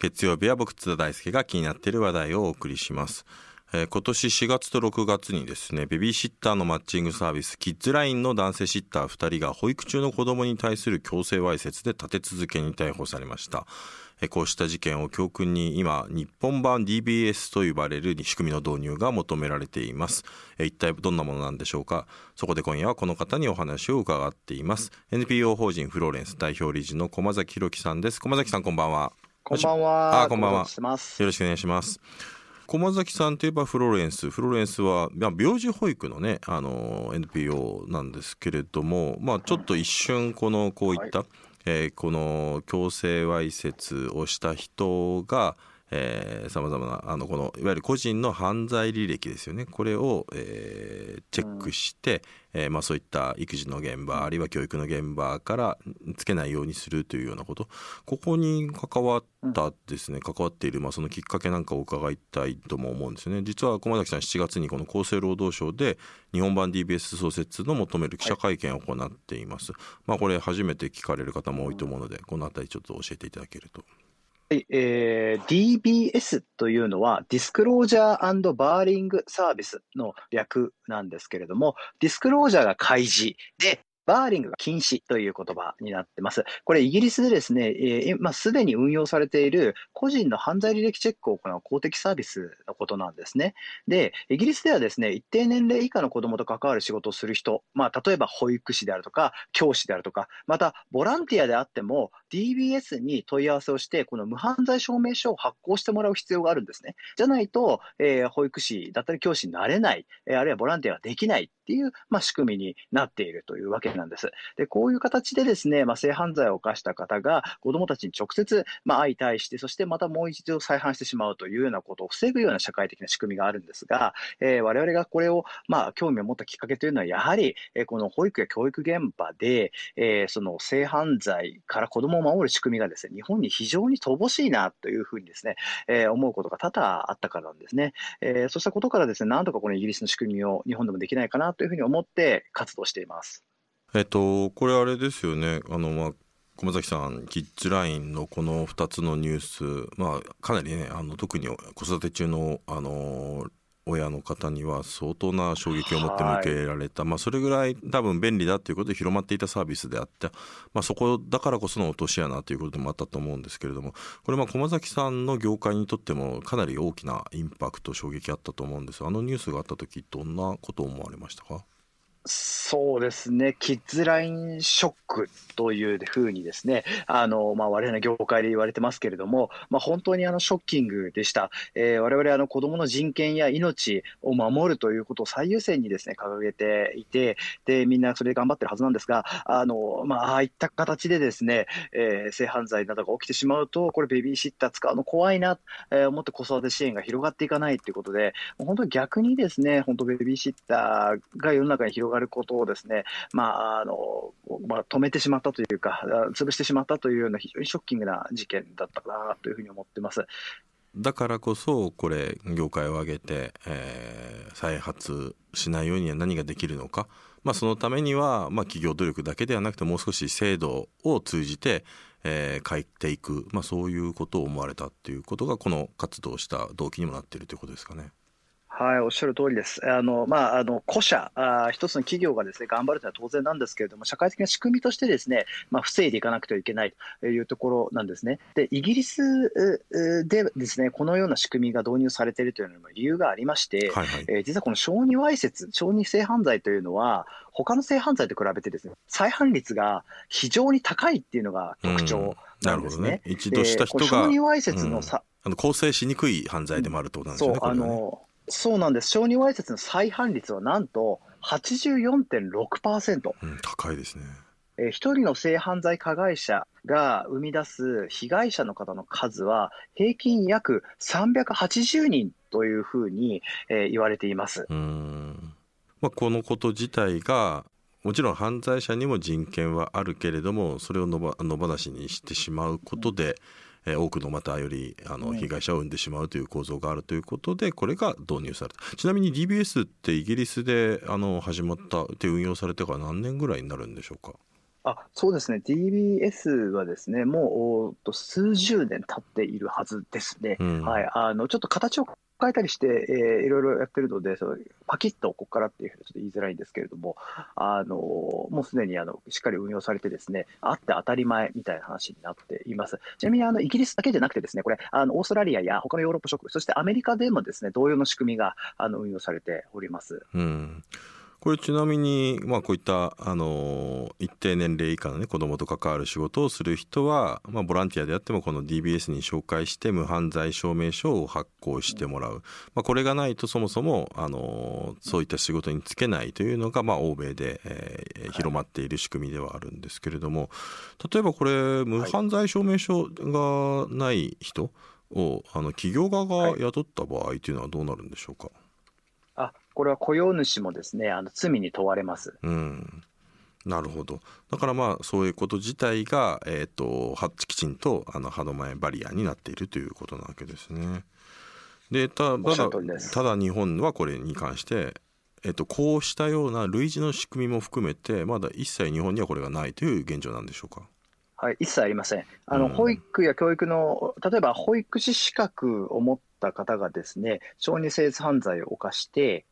月曜日は僕津田大輔が気になっている話題をお送りします、えー今年4月と6月にですねベビーシッターのマッチングサービスキッズラインの男性シッター2人が保育中の子供に対する強制わいせつで立て続けに逮捕されました。えーこうした事件を教訓に今日本版 DBS と呼ばれる仕組みの導入が求められています。えー一体どんなものなんでしょうか？そこで今夜はこの方にお話を伺っています。NPO 法人フローレンス代表理事の駒崎弘樹さんです。駒崎さんこんばんは。こんばんは。あこんばんは。よろしくお願いします。駒崎さんといえばフローレンス。フローレンスはまあ病児保育のねあの NPO なんですけれどもまあちょっと一瞬このこういった、えーこの強制わいせつをした人がさまざまなあのこのいわゆる個人の犯罪履歴ですよね。これを、えーチェックして、えーまあ、そういった育児の現場あるいは教育の現場からつけないようにするというようなこと。ここに関わったですね、関わっている、まあ、そのきっかけなんかを伺いたいとも思うんですよね。実は駒崎さん7月にこの厚生労働省で日本版 DBS 創設の求める記者会見を行っています、まあこれ初めて聞かれる方も多いと思うのでこのあたりちょっと教えていただけるとはいえー DBS というのは、ディスクロージャーバーリングサービスの略なんですけれども、ディスクロージャーが開示で、バーリングが禁止という言葉になってます。これ、イギリスでですね、えーまあ、すでに運用されている個人の犯罪履歴チェックを行う公的サービスのことなんですね。で、イギリスではですね、一定年齢以下の子供と関わる仕事をする人、まあ、例えば保育士であるとか、教師であるとか、また、ボランティアであっても、DBS に問い合わせをして、この無犯罪証明書を発行してもらう必要があるんですね。じゃないと、えー保育士だったり教師になれない、えーあるいはボランティアができないっていう、まあ、仕組みになっているというわけなんです。で、こういう形でですね、まあ、性犯罪を犯した方が子供たちに直接、まあ、相対して、そしてまたもう一度再犯してしまうというようなことを防ぐような社会的な仕組みがあるんですが、えー我々がこれを、まあ、興味を持ったきっかけというのは、やはり、えーこの保育や教育現場で、えーその性犯罪から子供を守る仕組みがですね、日本に非常に乏しいなというふうにですね、えー思うことが多々あったからなんですね。えーそうしたことからですね、なんとかこのイギリスの仕組みを日本でもできないかなというふうに思って活動しています。えっとこれあれですよねあのまあ駒崎さんキッズラインのこの2つのニュースまあかなりねあの特に子育て中のあの親の方には相当な衝撃を持って向けられた、まあそれぐらい多分便利だということで広まっていたサービスであって、まあ、そこだからこその落とし穴ということでもあったと思うんですけれどもこれまあ駒崎さんの業界にとってもかなり大きなインパクト衝撃あったと思うんですあのニュースがあった時どんなことを思われましたか？そうですね、キッズラインショックというふうにですね、あの、まあ、我々の業界で言われてますけれども、まあ、本当にあの、ショッキングでした。えー我々あの、子供の人権や命を守るということを最優先にですね、掲げていて、で、みんなそれで頑張ってるはずなんですが、あの、まあ、ああいった形でですね、えー性犯罪などが起きてしまうと、これベビーシッター使うの怖いな、えー思って子育て支援が広がっていかないということで、本当に逆にですね、本当ベビーシッターが世の中に広がることをですね、まあ、あの、まあ、止めてしまったというか、潰してしまったというような非常にショッキングな事件だったかなというふうに思ってます。だからこそこれ業界を挙げて、えー再発しないようには何ができるのか、まあ、そのためには、まあ、企業努力だけではなくてもう少し制度を通じて、えー変えていく、まあ、そういうことを思われたっていうことがこの活動した動機にもなっているということですかね。はい、おっしゃる通りです。あの、まあ、あの、個社、あー一つの企業がですね、頑張るというのは当然なんですけれども、社会的な仕組みとしてですね、まあ、防いでいかなくてはいけないというところなんですね。で、イギリスううでですね、このような仕組みが導入されているというのにも理由がありまして、はいはいえー実はこの小児わいせつ、小児性犯罪というのは、他の性犯罪と比べてですね、再犯率が非常に高いっていうのが特徴ななんですねるほどね。一度した人が小児わいせつのさ、あの構成しにくい犯罪でもあるとなんですよね。そう、ねの、そうなんです。小児わいせつの再犯率はなんと84.6%。うん、高いですね。えー一人の性犯罪加害者が生み出す被害者の方の数は平均約380人というふうに、えー言われています。うんまあ、このこと自体がもちろん犯罪者にも人権はあるけれどもそれを野放しにしてしまうことで、えー多くのまたよりあのうん被害者を生んでしまうという構造があるということでこれが導入された。ちなみに DBS ってイギリスであの始まったって運用されてから何年ぐらいになるんでしょうか？あそうですね、DBS はですね、もう数十年経っているはずですね、うん、はい、あのちょっと形を変えたりして、えー、いろいろやってるので、そのパキッとここからっていうふうにちょっと言いづらいんですけれども、あのもうすでにあのしっかり運用されて、ですねあって当たり前みたいな話になっています。ちなみにあのイギリスだけじゃなくて、ですねこれあのオーストラリアや他のヨーロッパ諸国、そしてアメリカでもですね同様の仕組みがあの運用されております。うんこれちなみに、まあ、こういったあの一定年齢以下の、ね、子どもと関わる仕事をする人は、まあ、ボランティアであってもこの DBS に紹介して無犯罪証明書を発行してもらう、まあ、これがないとそもそもあのそういった仕事に就けないというのが、まあ、欧米で、えー、広まっている仕組みではあるんですけれども例えばこれ無犯罪証明書がない人をあの企業側が雇った場合というのはどうなるんでしょうか。あこれは雇用主もですねあの罪に問われます。うんなるほどだからまあそういうこと自体が、えーと、きちんとあの歯止めバリアになっているということなわけですね。でただただ日本はこれに関して、えーと、こうしたような類似の仕組みも含めてまだ一切日本にはこれがないという現状なんでしょうか？はい、一切ありません。あの、うん、保育や教育の、例えば保育士資格を持った方がですね、小児性犯罪を犯して、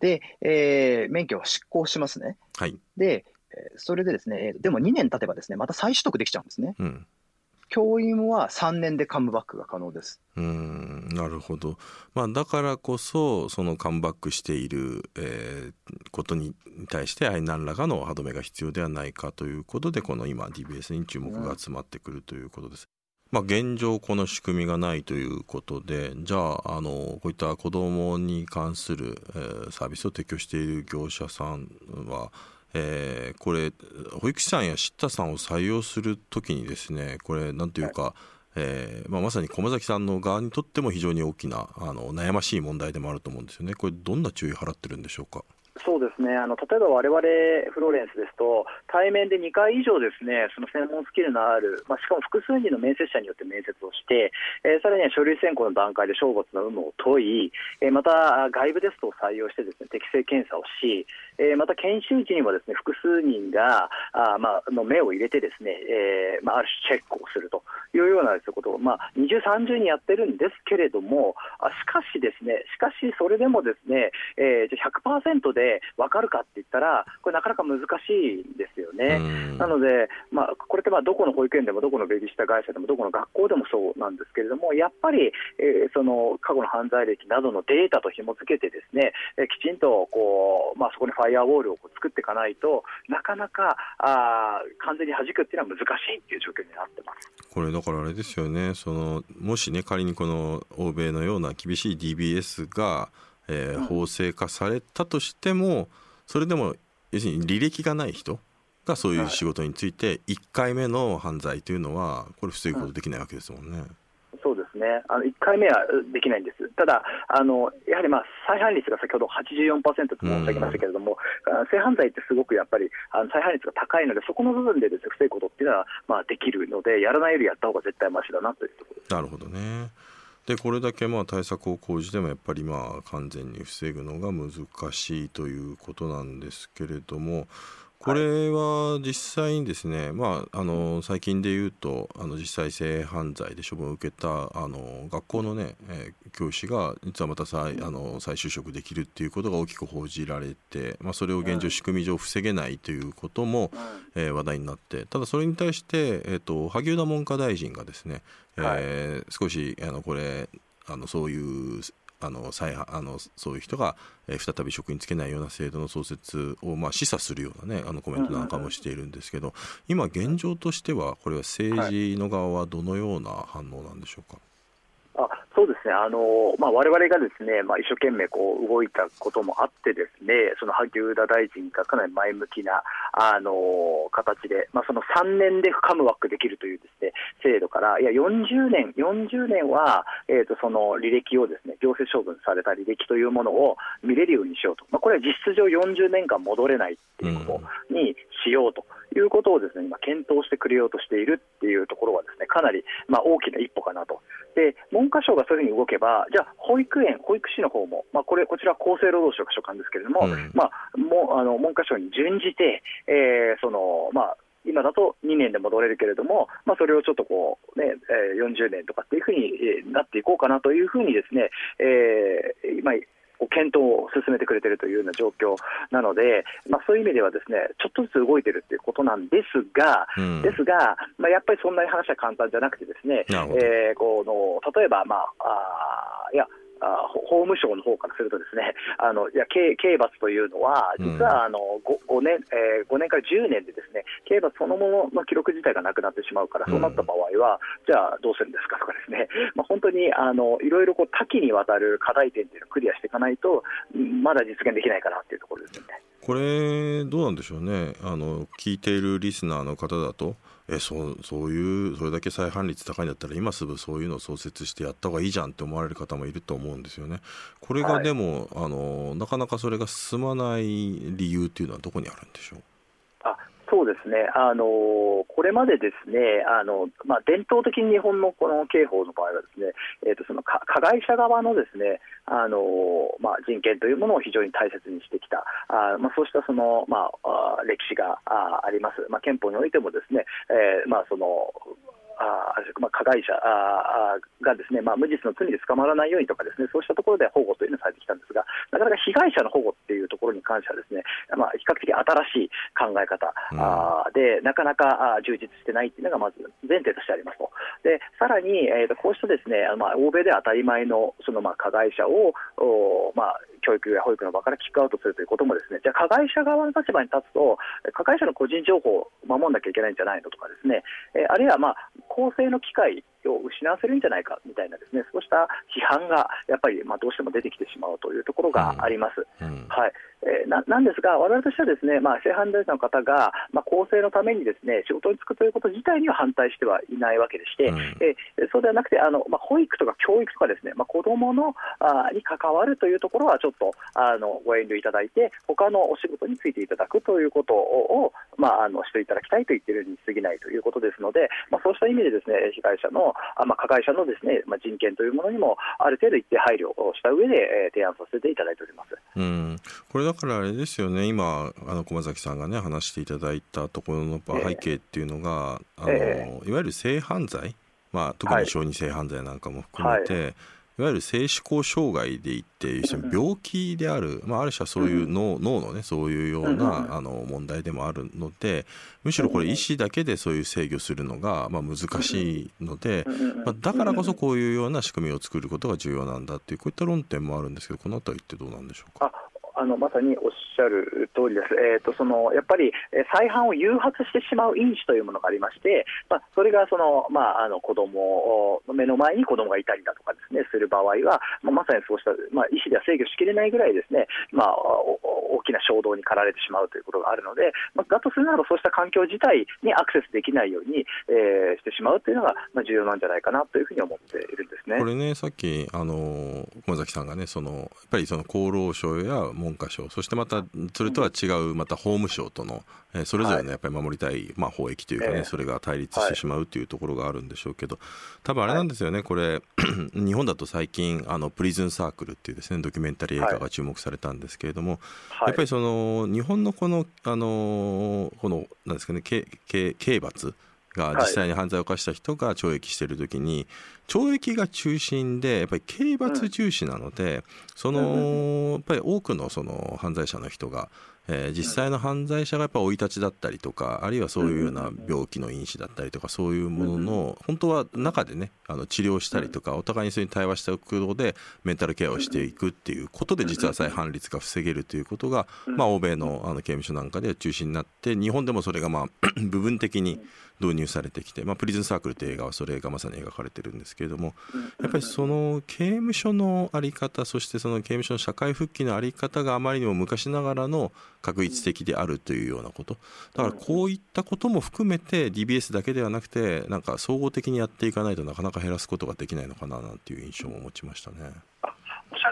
で、えー、免許を執行しますね。はい。で、それでですね、でも2年経てばですね、また再取得できちゃうんですね。うん。教員は3年でカムバックが可能です。うんなるほど、まあ、だからこそそのカムバックしている、えー、ことに対して何らかの歯止めが必要ではないかということでこの今 DBS に注目が集まってくるということです。まあ、現状この仕組みがないということでじゃああのこういった子どもに関する、えー、サービスを提供している業者さんは、えー、これ保育士さんやシッターさんを採用するときにですねこれなんというか、えー、まあ、まさに駒崎さんの側にとっても非常に大きなあの悩ましい問題でもあると思うんですよねこれどんな注意払ってるんでしょうか？そうですね。あの例えば我々フローレンスですと対面で2回以上ですねその専門スキルのある、まあ、しかも複数人の面接者によって面接をして、えー、さらには書類選考の段階で正骨の有無を問い、えー、また外部テストを採用してですね適正検査をし、えー、また研修時にはですね複数人があ、まあの目を入れてですね、えーまあ、ある種チェックをするというようなことを、まあ、二重三重にやってるんですけれどもあしかしですねしかしそれでもですね、えー、じゃ100%で分かるかって言ったらこれなかなか難しいんですよね。なので、まあ、これってまあどこの保育園でもどこのベビーシッター会社でもどこの学校でもそうなんですけれどもやっぱり、えー、その過去の犯罪歴などのデータと紐付けてですね、えー、きちんとこう、まあ、そこにファイアウォールをこう作っていかないとなかなかあ完全に弾くっていうのは難しいっていう状況になってます。これだからあれですよねそのもしね仮にこの欧米のような厳しい DBS が、えー、法制化されたとしても、それでも要するに履歴がない人がそういう仕事について1回目の犯罪というのはこれ防ぐことできないわけですもんね。そうですね。あの1回目はできないんです、ただ、あのやはりまあ再犯率が先ほど84%と申し上げましたけれども、うん、性犯罪ってすごくやっぱりあの再犯率が高いので、そこの部分でです、ね、防ぐことっていうのはまあできるので、やらないよりやった方が絶対ましだなというところなるほどね。でこれだけまあ対策を講じてもやっぱりまあ完全に防ぐのが難しいということなんですけれどもこれは実際にですね、まあ、あの最近でいうとあの実際性犯罪で処分を受けたあの学校のね、えー、教師が実はまた再あの再就職できるっていうことが大きく報じられて、まあ、それを現状仕組み上防げないということも、えー、話題になってただそれに対して、えーと、萩生田文科大臣がですね、えー、少しあのこれあのそういうあの再あのそういう人が、えー、再び職に就けないような制度の創設を、まあ、示唆するような、ね、あのコメントなんかもしているんですけど、今、現状としては、これは政治の側はどのような反応なんでしょうか？あそうですね、あのまあ、我々がですね、まあ、一生懸命こう動いたこともあって、ですねその萩生田大臣がかなり前向きなあの形で、まあ、その3年でカムバックできるというですね制度から、いや40年、40年は、えー、とその履歴をですね行政処分された履歴というものを見れるようにしようと、まあ、これは実質上40年間戻れないっていうことにしようと。いうことをですね今検討してくれようとしているっていうところはですねかなりまあ大きな一歩かなとで文科省がそういうふうに動けば、じゃあ、保育園、保育士の方も、まあ、これこちら厚生労働省が所管ですけれども、うん、まあ、もあの文科省に準じて、えーそのまあ、今だと2年で戻れるけれども、まあ、それをちょっとこう、ねえー、40年とかっていうふうになっていこうかなというふうにですね、えー、今検討を進めてくれているというような状況なので、まあ、そういう意味ではですねちょっとずつ動いているということなんですが、うん、ですが、まあ、やっぱりそんなに話は簡単じゃなくてですね、えー、この例えば、まあ、あいやあ法務省の方からするとですね あのいや刑刑罰というのは実はあの 5, 5, 年、えー、5年から10年でですね刑罰そのものの記録自体がなくなってしまうからそうなった場合は、じゃあどうするんですか？とかですね、まあ、本当にあのいろいろこう多岐にわたる課題点というのをクリアしていかないとまだ実現できないかなというところですよね。これどうなんでしょうね。あの聞いているリスナーの方だとえそうそういうそれだけ再犯率高いんだったら今すぐそういうのを創設してやった方がいいじゃんって思われる方もいると思うんですよね。これがでも、はい、あのなかなかそれが進まない理由っていうのはどこにあるんでしょう？そうですね、あのこれまでですねあの、まあ、伝統的に日本のこの刑法の場合はですね、えー、とその加害者側のですねあの、まあ、人権というものを非常に大切にしてきた、あまあ、そうしたその、まあ、歴史があります、まあ、憲法においてもですね、えーまあ、そのあまあ、加害者あがですね、まあ、無実の罪で捕まらないようにとかですねそうしたところで保護というのをされてきたんですがなかなか被害者の保護っていうところに関してはですね、まあ、比較的新しい考え方、うでなかなか充実してないっていうのがまず前提としてありますと。でさらに、えー、とこうしたですね、まあ、欧米では当たり前のそのまあ加害者をお、まあ、教育や保育の場からキックアウトするということもですねじゃあ加害者側の立場に立つと加害者の個人情報を守らなきゃいけないんじゃないのとかですね、えあるいは、まあ、更生の機会を失わせるんじゃないかみたいなですねそうした批判がやっぱりまあどうしても出てきてしまうというところがあります。うん。うん、はい。えー、ななんですが、我々としてはですね、まあ、性犯罪者の方が、まあ、公正のためにですね仕事に就くということ自体には反対してはいないわけでして、うん、えー、そうではなくてあの、まあ、保育とか教育とかですね、まあ、子どものあに関わるというところはちょっとあのご遠慮いただいて他のお仕事に就いていただくということを、まあ、あのしていただきたいと言っているに過ぎないということですので、まあ、そうした意味でですね被害者のあ、まあ、加害者のですね、まあ、人権というものにもある程度一定配慮をした上で、えー、提案させていただいております。うんこれだからあれですよね今あの駒崎さんがね話していただいたところの背景っていうのが、えー、あの、えー、いわゆる性犯罪、まあ、特に小児性犯罪なんかも含めて、はいいわゆる性思考障害でいって病気である、まあ、ある種はそういう脳,、脳のねそういうようなあの問題でもあるのでむしろこれ医師だけでそういう制御するのがまあ難しいので、まあ、だからこそこういうような仕組みを作ることが重要なんだっていうこういった論点もあるんですけどこの辺りってどうなんでしょうか？あのまさにおっしゃる通りです、えーと、そのやっぱり再犯を誘発してしまう因子というものがありまして、まあ、それがその、まあ、あの子供の目の前に子供がいたりだとかですねする場合は、まあ、まさにそうした、まあ、意思では制御しきれないぐらいですね、まあ、大きな衝動に駆られてしまうということがあるので、まあ、だとするならそうした環境自体にアクセスできないように、えー、してしまうというのが、まあ、重要なんじゃないかなというふうに思っているんですね。これねさっきあの駒崎さんがねそのやっぱりその厚労省や文科省そしてまたそれとは違うまた法務省との、えー、それぞれのやっぱり守りたい、まあ、法益というかね、それが対立してしまうというところがあるんでしょうけど多分あれなんですよねこれ 日本だと最近あのプリズンサークルっていうですねドキュメンタリー映画が注目されたんですけれども、やっぱりその日本のこのあのこのなんですかね刑刑罰が実際に犯罪を犯した人が懲役している時に、懲役が中心でやっぱり刑罰重視なので、そのやっぱり多くのその犯罪者の人がえー、実際の犯罪者がやっぱ生い立ちだったりとかあるいはそういうような病気の因子だったりとかそういうものの本当は中でねあの治療したりとかお互いにそれに対話しておくことでメンタルケアをしていくっていうことで実は再犯率が防げるということが、まあ、欧米のあの刑務所なんかで中心になって日本でもそれがまあ 部分的に導入されてきて、まあ、プリズンサークルという映画はそれがまさに描かれてるんですけれどもやっぱりその刑務所の在り方そしてその刑務所の社会復帰の在り方があまりにも昔ながらの確一的であるというようなことだからこういったことも含めて DBS だけではなくてなんか総合的にやっていかないとなかなか減らすことができないのかななんていう印象も持ちましたね。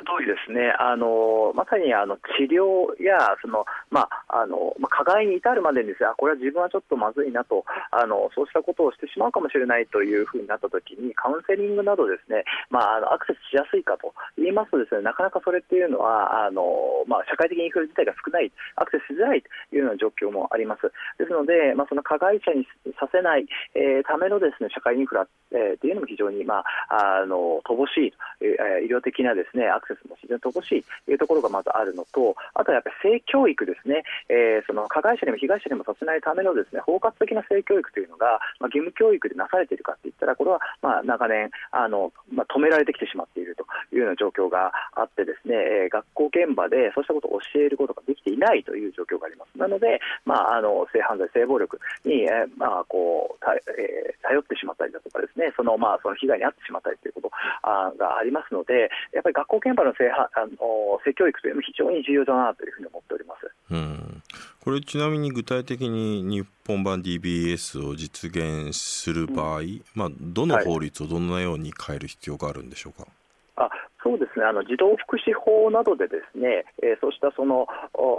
通りですね、あのまさにあの治療やその、まああのま、加害に至るまでにです、ね、これは自分はちょっとまずいなとあの、そうしたことをしてしまうかもしれないというふうになったときに、カウンセリングなどですね、まあ、あのアクセスしやすいかと言いますとです、ね、なかなかそれっていうのは、あのまあ、社会的インフレ自体が少ない、アクセスしづらいというような状況もあります。ですので、まあ、その加害者にさせない、えー、ためのです、ね、社会インフラ、えー、というのも非常に、まあ、あの乏しい、えー、医療的なです、ね、アクセスも非常に乏しいというところがまずあるのと、あとはやっぱり性教育ですね、えー、その加害者にも被害者にもさせないためのですね包括的な性教育というのが、まあ、義務教育でなされているかといったら、これはまあ長年あの、まあ、止められてきてしまっているというような状況があって、ですね、えー、学校現場でそうしたことを教えることができていないという状況があります。なので、まあ、あの性犯罪、性暴力に、えーまあこうたえー、頼ってしまったりだとかですね、そのまあその被害に遭ってしまったりということあがありますので、やっぱり学校現場の性あの性教育というのも非常に重要だなというふうに思っております。うんこれちなみに具体的に日本版 DBS を実現する場合、うん、まあ、どの法律をどのように変える必要があるんでしょうか？あそうですねあの児童福祉法などでですね、えー、そうしたその、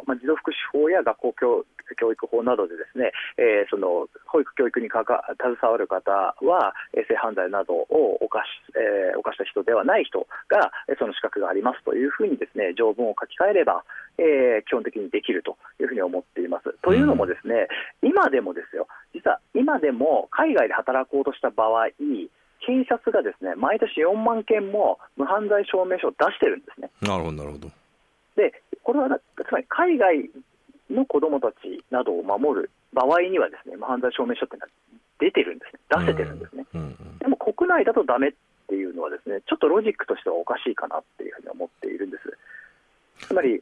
まあ、児童福祉法や学校教教育法などでですね、えー、その保育教育にかか携わる方は性犯罪などを犯し,、えー、犯した人ではない人がその資格がありますというふうにですね条文を書き換えれば、えー、基本的にできるというふうに思っています。というのもですね、今でもですよ実は今でも海外で働こうとした場合警察がですね毎年4万件も無犯罪証明書を出してるんですね。なるほどなるほどでこれはつまり海外の子どもたちなどを守る場合にはですね無犯罪証明書っていうのは出てるんですね、出せてるんですね。うんうんうん、でも国内だとダメっていうのはですねちょっとロジックとしてはおかしいかなっていうふうに思っているんです。つまり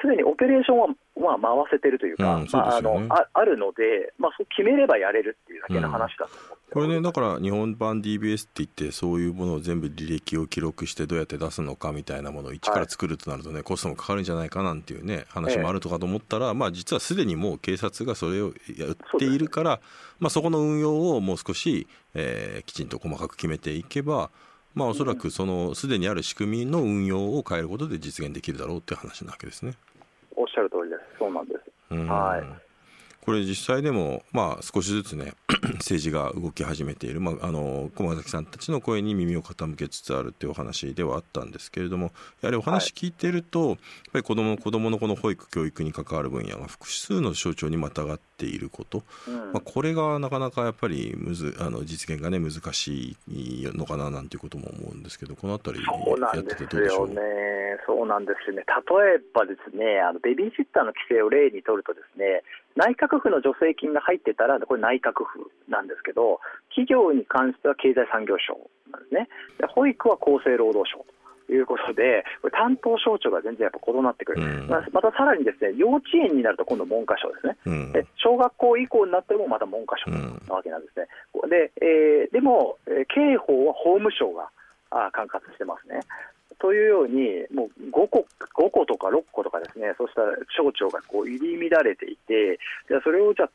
すでにオペレーションはまあ回せてるというか、うん、まあ、あのああるので、まあ、そう決めればやれるっていうだけの話だと思って、うん、これね、だから日本版 DBS って言って、そういうものを全部履歴を記録して、どうやって出すのかみたいなものを一から作るとなるとね、はい、コストもかかるんじゃないかなんていうね、話もあるとかと思ったら、ええ、まあ、実はすでにもう警察がそれをやっているから、そまあ、そこの運用をもう少し、えー、きちんと細かく決めていけば、まあ、おそらくそのすでにある仕組みの運用を変えることで実現できるだろうという話なわけですね。おっしゃる通りです。そうなんです。はい。これ実際でも、まあ、少しずつね 政治が動き始めている、まあ、あの駒崎さんたちの声に耳を傾けつつあるというお話ではあったんですけれどもやはりお話聞いてると、はい、やっぱり子ども子供のこの保育教育に関わる分野が複数の省庁にまたがっていること、うん、まあ、これがなかなかやっぱりむずあの実現がね難しいのかななんていうことも思うんですけどこのあたりやっててどうでしょう？そうなんですよね。例えばですねあのベビーシッターの規制を例にとるとですね内閣府の助成金が入ってたら、これ内閣府なんですけど、企業に関しては経済産業省なんですね。で保育は厚生労働省ということで、これ担当省庁が全然やっぱ異なってくる、うん、またさらにですね幼稚園になると今度、文科省ですね、うん、で小学校以降になってもまた文科省なわけなんですね。でえー、でも、刑法は法務省があ管轄してますね。というように、もう5個 ,5 個とか6個とかですね、そうした省庁がこう入り乱れていて、じゃそれをじゃ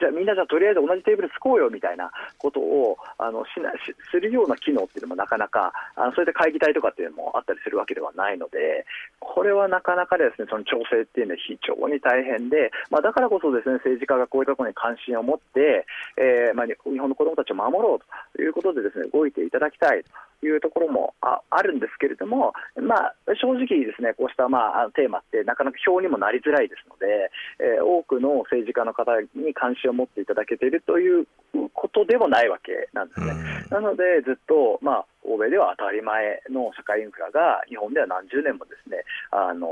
じゃみんなじゃとりあえず同じテーブルつこうよみたいなことをあのしなしするような機能っていうのもなかなかあのそれで会議体とかっていうのもあったりするわけではないのでこれはなかなかですねその調整っていうのは非常に大変で、まあ、だからこそですね政治家がこういったところに関心を持って、えーまあ、日本の子どもたちを守ろうということでですね動いていただきたいいうところもああるんですけれども、まあ、正直ですねこうした、まあ、テーマってなかなか票にもなりづらいですので、えー、多くの政治家の方に関心を持っていただけているということでもないわけなんですね。なのでずっと、まあ、欧米では当たり前の社会インフラが日本では何十年もですねあの、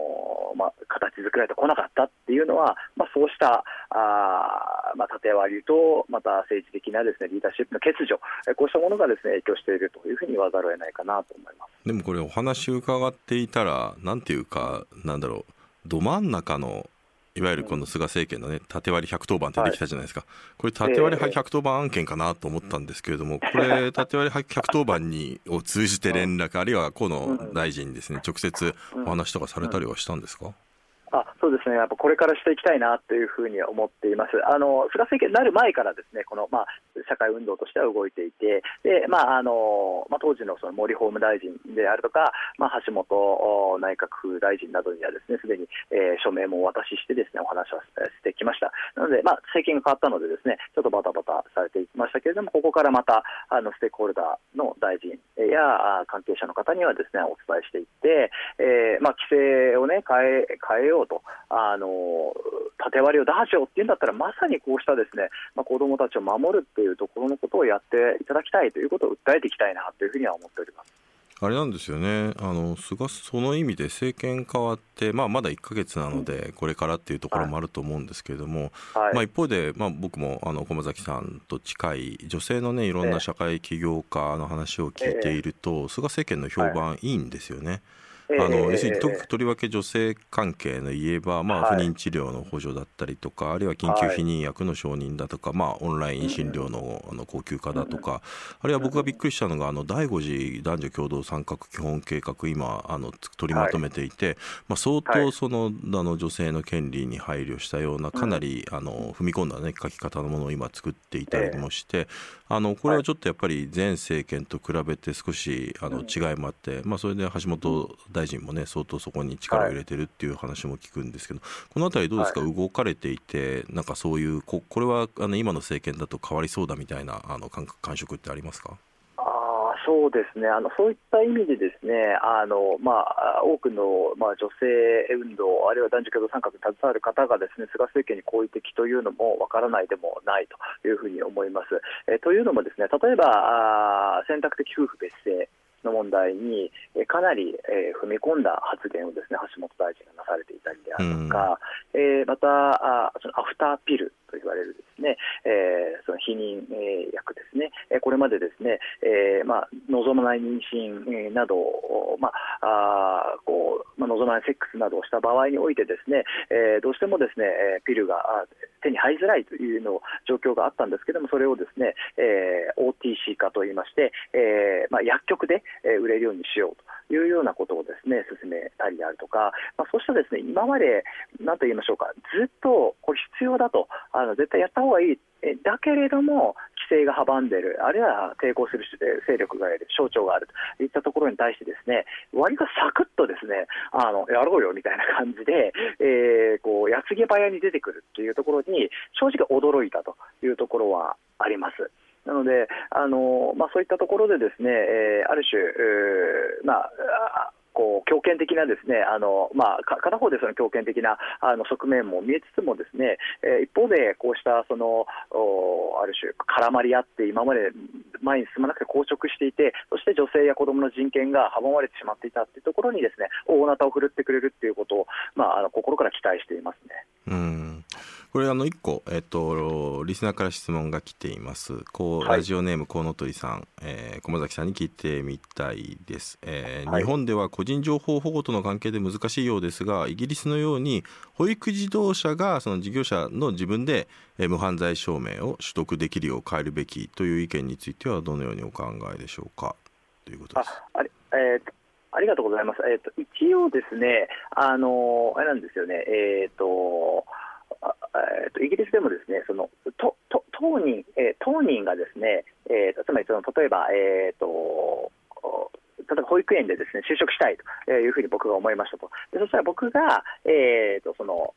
まあ、形作られてこなかったっていうのは、まあ、そうしたあ、まあ、縦割りとまた政治的なですねリーダーシップの欠如こうしたものがですね影響しているというふうに言わざるを得ないかなと思います。でもこれお話伺っていたらなんていうかなんだろうど真ん中のいわゆるこの菅政権のね、縦割り110番ってできたじゃないですか、はい、これ、縦割り110番案件かなと思ったんですけれども、これ、縦割り110番にを通じて連絡、あるいは河野大臣にですね、直接お話とかされたりはしたんですか、あそうですね、やっぱこれからしていきたいなというふうに思っています。あの菅政権になる前からですね、このまあ社会運動としては動いていて、でまああのまあ当時のその森法務大臣であるとか、まあ橋本内閣府大臣などにはですねすでに、えー、署名もお渡ししてですねお話をしてきました。なのでまあ政権が変わったのでですね、ちょっとバタバタされていきましたけれども、ここからまたあのステークホルダーの大臣や関係者の方にはですねお伝えしていって、えー、まあ規制をね変え変えようと。あの縦割りを打破しようっていうんだったらまさにこうしたですね、まあ、子どもたちを守るっていうところのことをやっていただきたいということを訴えていきたいなというふうには思っております。あれなんですよねあの菅その意味で政権変わって、まあ、まだ1か月なので、これからっていうところもあると思うんですけれども、はい、まあ、一方で、まあ、僕もあの駒崎さんと近い女性の、ね、いろんな社会起業家の話を聞いていると、えー、菅政権の評判いいんですよね。はいあの要するにとりわけ女性関係の言えば、まあ、不妊治療の補助だったりとか、あるいは緊急避妊薬の承認だとか、まあ、オンライン診療のあの高級化だとか、あるいは僕がびっくりしたのがあの第5次男女共同参画基本計画今あの取りまとめていて、まあ、相当そのあの女性の権利に配慮したようなかなりあの踏み込んだ、ね、書き方のものを今作っていたりもして、あのこれはちょっとやっぱり前政権と比べて少しあの違いもあって、まあ、それで橋本大臣もね相当そこに力を入れてるっていう話も聞くんですけど、この辺りどうですか、動かれていてなんかそういうここれはあの今の政権だと変わりそうだみたいなあの感感触ってありますか？そうですね。あのそういった意味でですねあの、まあ、多くの、まあ、女性運動あるいは男女共同参画に携わる方がですね菅政権に好意的というのもわからないでもないというふうに思います。えというのもですね例えばあ選択的夫婦別姓の問題にかなり、え踏み込んだ発言をですね橋本大臣がなされていたりであるとか、うん、えー、またあそのアフターピルと言われるですね、えー、その避妊、え薬ですね、これまでですね、えー、まあ、望まない妊娠など、まあ、あこうまあ、望まないセックスなどをした場合においてですね、えー、どうしてもですねピルが手に入りづらいというの状況があったんですけどもそれをですね、えー、OTC 化といいまして、えーまあ、薬局で売れるようにしようと。いうようなことをですね進めたりであるとか、まあ、そうしたですね今まで何と言いましょうかずっとこれ必要だとあの絶対やった方がいい。だけれども規制が阻んでいる。あるいは抵抗する勢力がいる省庁があると。いったところに対してですね割とサクッとですねあのやろうよみたいな感じで、えー、こう矢継ぎ早に出てくるというところに正直驚いたというところはあります。なので、あのまあ、そういったところでですね、えー、ある種、えー、まあこう強権的なですねあの、まあ、片方でその強権的なあの側面も見えつつもですね、えー、一方でこうしたそのある種絡まり合って今まで前に進まなくて硬直していてそして女性や子どもの人権が阻まれてしまっていたというところにですね大なたを振るってくれるということを、まあ、あの心から期待していますね。うんこれあの1個、えっと、リスナーから質問が来ていますこう、ラジオネームコウノトリさん、えー、駒崎さんに聞いてみたいです、えー、はい、日本では個人情報保護との関係で難しいようですがイギリスのように保育自動車がその事業者の自分で、えー、無犯罪証明を取得できるよう変えるべきという意見についてはどのようにお考えでしょうか？ということです。ああれえーありがとうございます。えっ、ー、と一応ですね、あのあれなんですよね。えっ、ー、とえーと、イギリスでもですねそのとと当人、えー、当人がですね、えー、つまりその例えば、えーと、例えば保育園でですね就職したいというふうに僕が思いましたと、でそしたら僕が、えーと、その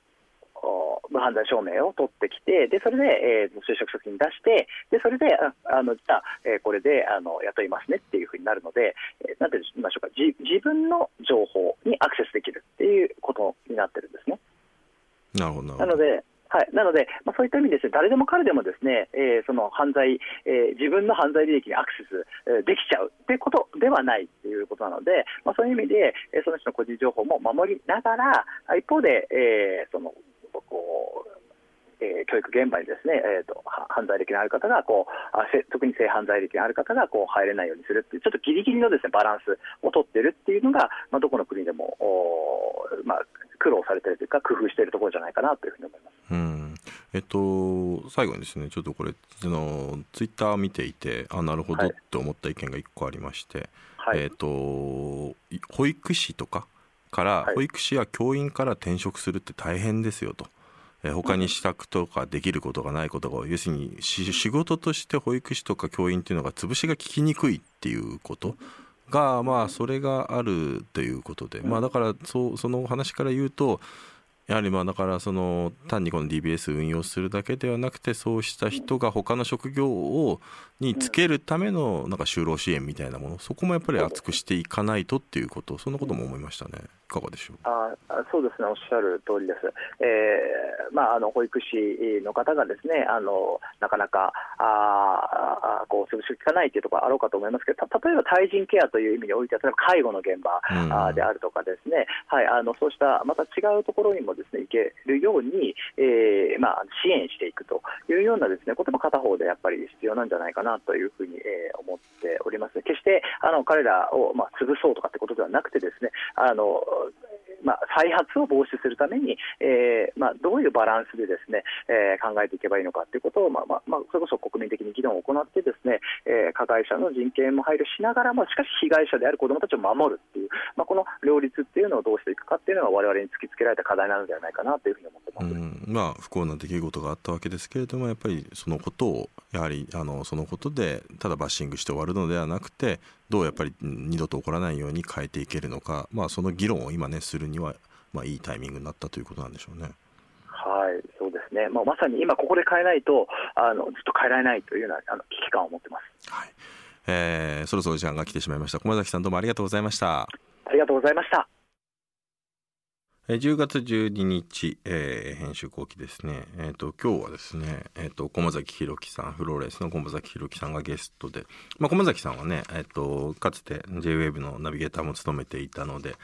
無犯罪証明を取ってきて、でそれで、えー、就職先に出して、でそれで、あのじゃあ、えー、これであの雇いますねっていうふうになるので、えー、なんて言いましょうか自、自分の情報にアクセスできるっていうことになってるんですね。なるほどなので、はい、なので、まあ、そういった意味ですね、誰でも彼でもですね、えー、その犯罪、えー、自分の犯罪履歴にアクセス、えー、できちゃうということではないということなので、まあ、そういう意味で、えー、その人の個人情報も守りながら、一方で、えー、そのこうえー、教育現場にですね、えーと、犯罪歴のある方がこうあ特に性犯罪歴のある方がこう入れないようにするっていうちょっとギリギリのですねバランスを取ってるっていうのが、まあ、どこの国でもお、まあ、苦労されているというか工夫しているところじゃないかなというふうに思います。うんえっと、最後にですねちょっとこれあのツイッター見ていてあなるほどって思った意見が1個ありまして、はい、えっと、保育士とかから保育士や教員から転職するって大変ですよと。え他に支度とかできることがないことが要するに仕事として保育士とか教員っていうのが潰しが効きにくいっていうことがまあそれがあるということで。まあだからそその話から言うとやはりまあだからその単にこの DBS 運用するだけではなくてそうした人が他の職業をにつけるためのなんか就労支援みたいなものそこもやっぱり厚くしていかないとっていうことそんなことも思いましたね。いかがでしょう？あそうですね。おっしゃる通りです、えーまあ、あの保育士の方がですねあのなかなかあこう潰し効かないというところあろうかと思いますけど例えば対人ケアという意味においては例えば介護の現場、うん、であるとかですね、はい、あのそうしたまた違うところにもですね行けるように、えーまあ、支援していくというようなですねことも片方でやっぱり必要なんじゃないかななというふうに、えー、思っております。決してあの彼らを、まあ、潰そうとかってことではなくてですねあのまあ、再発を防止するために、えーまあ、どういうバランスでですね、えー、考えていけばいいのかということを、まあまあまあ、それこそ国民的に議論を行ってですね、えー、加害者の人権も配慮しながらもしかし被害者である子どもたちを守るっていう、まあ、この両立っていうのをどうしていくかっていうのが我々に突きつけられた課題なのではないかなというふうに思ってます。まあ、不幸な出来事があったわけですけれどもやっぱりそのことをやはりあのそのことでただバッシングして終わるのではなくてどうやっぱり二度と起こらないように変えていけるのか、まあ、その議論を今ねするには、まあ、いいタイミングになったということなんでしょうね。はいそうですね、まあ、まさに今ここで変えないとあのずっと変えられないというようなあの危機感を持ってます。はい。えー、そろそろ時間が来てしまいました。駒崎さんどうもありがとうございました。ありがとうございました10月12日、えー、編集後期ですね、えーと、今日はですね、えーと、駒崎弘樹さんフローレンスの駒崎弘樹さんがゲストで、まあ、駒崎さんはね、えーと、かつて JWAVE のナビゲーターも務めていたので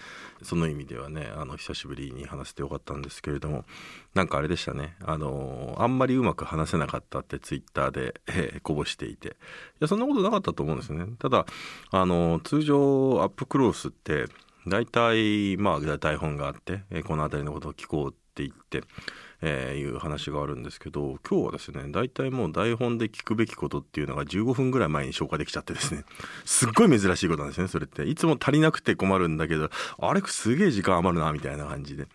その意味ではねあの久しぶりに話せてよかったんですけれどもなんかあれでしたね。あのあんまりうまく話せなかったってツイッターで、えー、こぼしていて。いやそんなことなかったと思うんですよね。ただあの通常アップクロースって大体まあ台本があって、この辺りのことを聞こうって言って、えー、いう話があるんですけど今日はですね大体もう台本で聞くべきことっていうのが15分ぐらい前に消化できちゃってですね すっごい珍しいことなんですねそれっていつも足りなくて困るんだけどあれすげえ時間余るなみたいな感じで。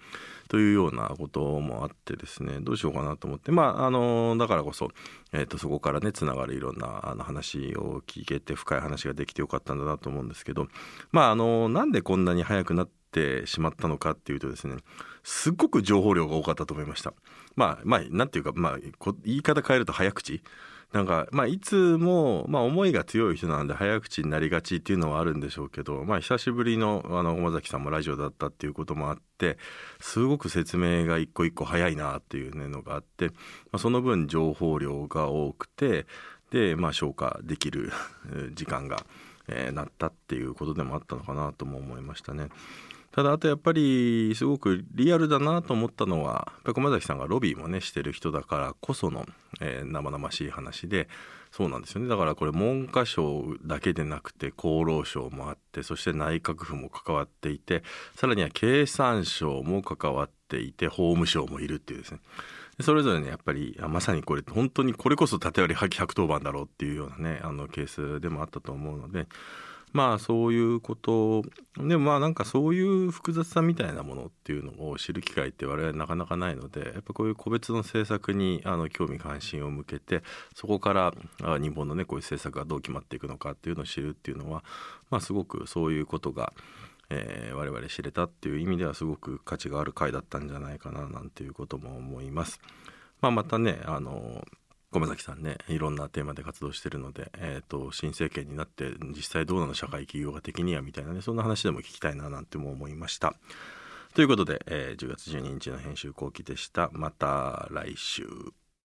というようなこともあってですねどうしようかなと思ってまああのだからこそ、えー、とそこからねつながるいろんなあの話を聞けて深い話ができてよかったんだなと思うんですけどまああのなんでこんなに早くなってしまったのかっていうとですねすっごく情報量が多かったと思いました。まあまあなんていうかまあ言い方変えると早口なんか、まあ、いつも、まあ、思いが強い人なんで早口になりがちっていうのはあるんでしょうけど、まあ、久しぶりのあの駒崎さんもラジオだったっていうこともあってすごく説明が一個一個早いなっていうのがあって、まあ、その分情報量が多くてで、まあ、消化できる時間が、えー、なったっていうことでもあったのかなとも思いましたね。ただあとやっぱりすごくリアルだなと思ったのはやっぱ駒崎さんがロビーもねしてる人だからこその、えー、生々しい話でそうなんですよね。だからこれ文科省だけでなくて厚労省もあってそして内閣府も関わっていてさらには経産省も関わっていて法務省もいるっていうですね。それぞれねやっぱりまさにこれ本当にこれこそ縦割り破棄110番だろうっていうようなねあのケースでもあったと思うのでまあそういうことでもまあなんかそういう複雑さみたいなものっていうのを知る機会って我々なかなかないのでやっぱこういう個別の政策にあの興味関心を向けてそこから日本のねこういう政策がどう決まっていくのかっていうのを知るっていうのはまあすごくそういうことがえー、我々知れたっていう意味ではすごく価値がある回だったんじゃないかななんていうことも思います。まあ、またねあの駒崎さんねい。ろんなテーマで活動してるので、えーと、新政権になって実際どうなの社会企業が的にはみたい。なねそんな話でも聞きたい。ななんても思い。ました。とい。うことで、えー、10月12日の編集後期でした。また来週。